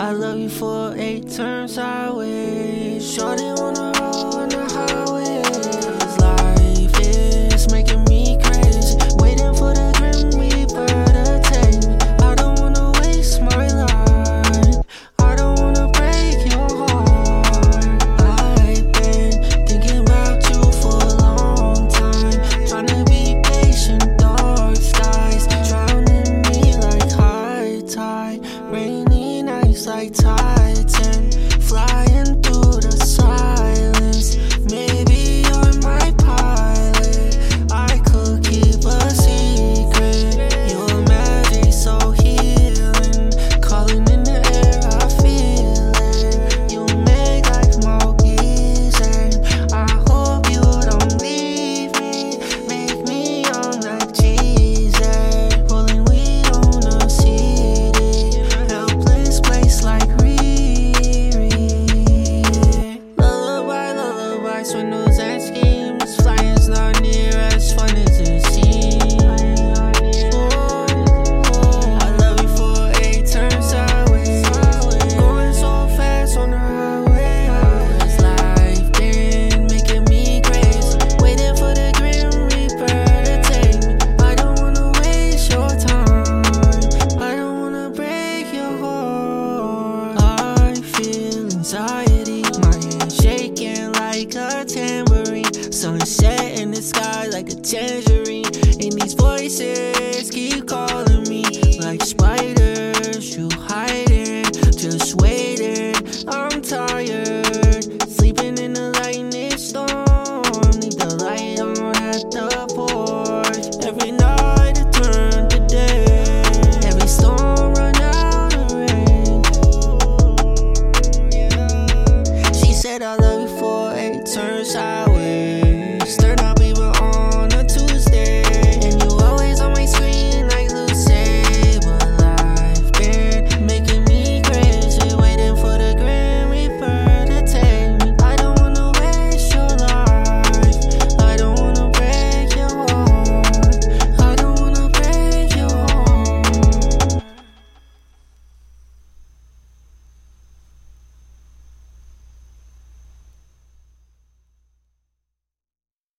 I love you for eight turns I Shorty wanna tight, tight. sueno tambourine. Sunset in the sky like a tangerine. in these voices.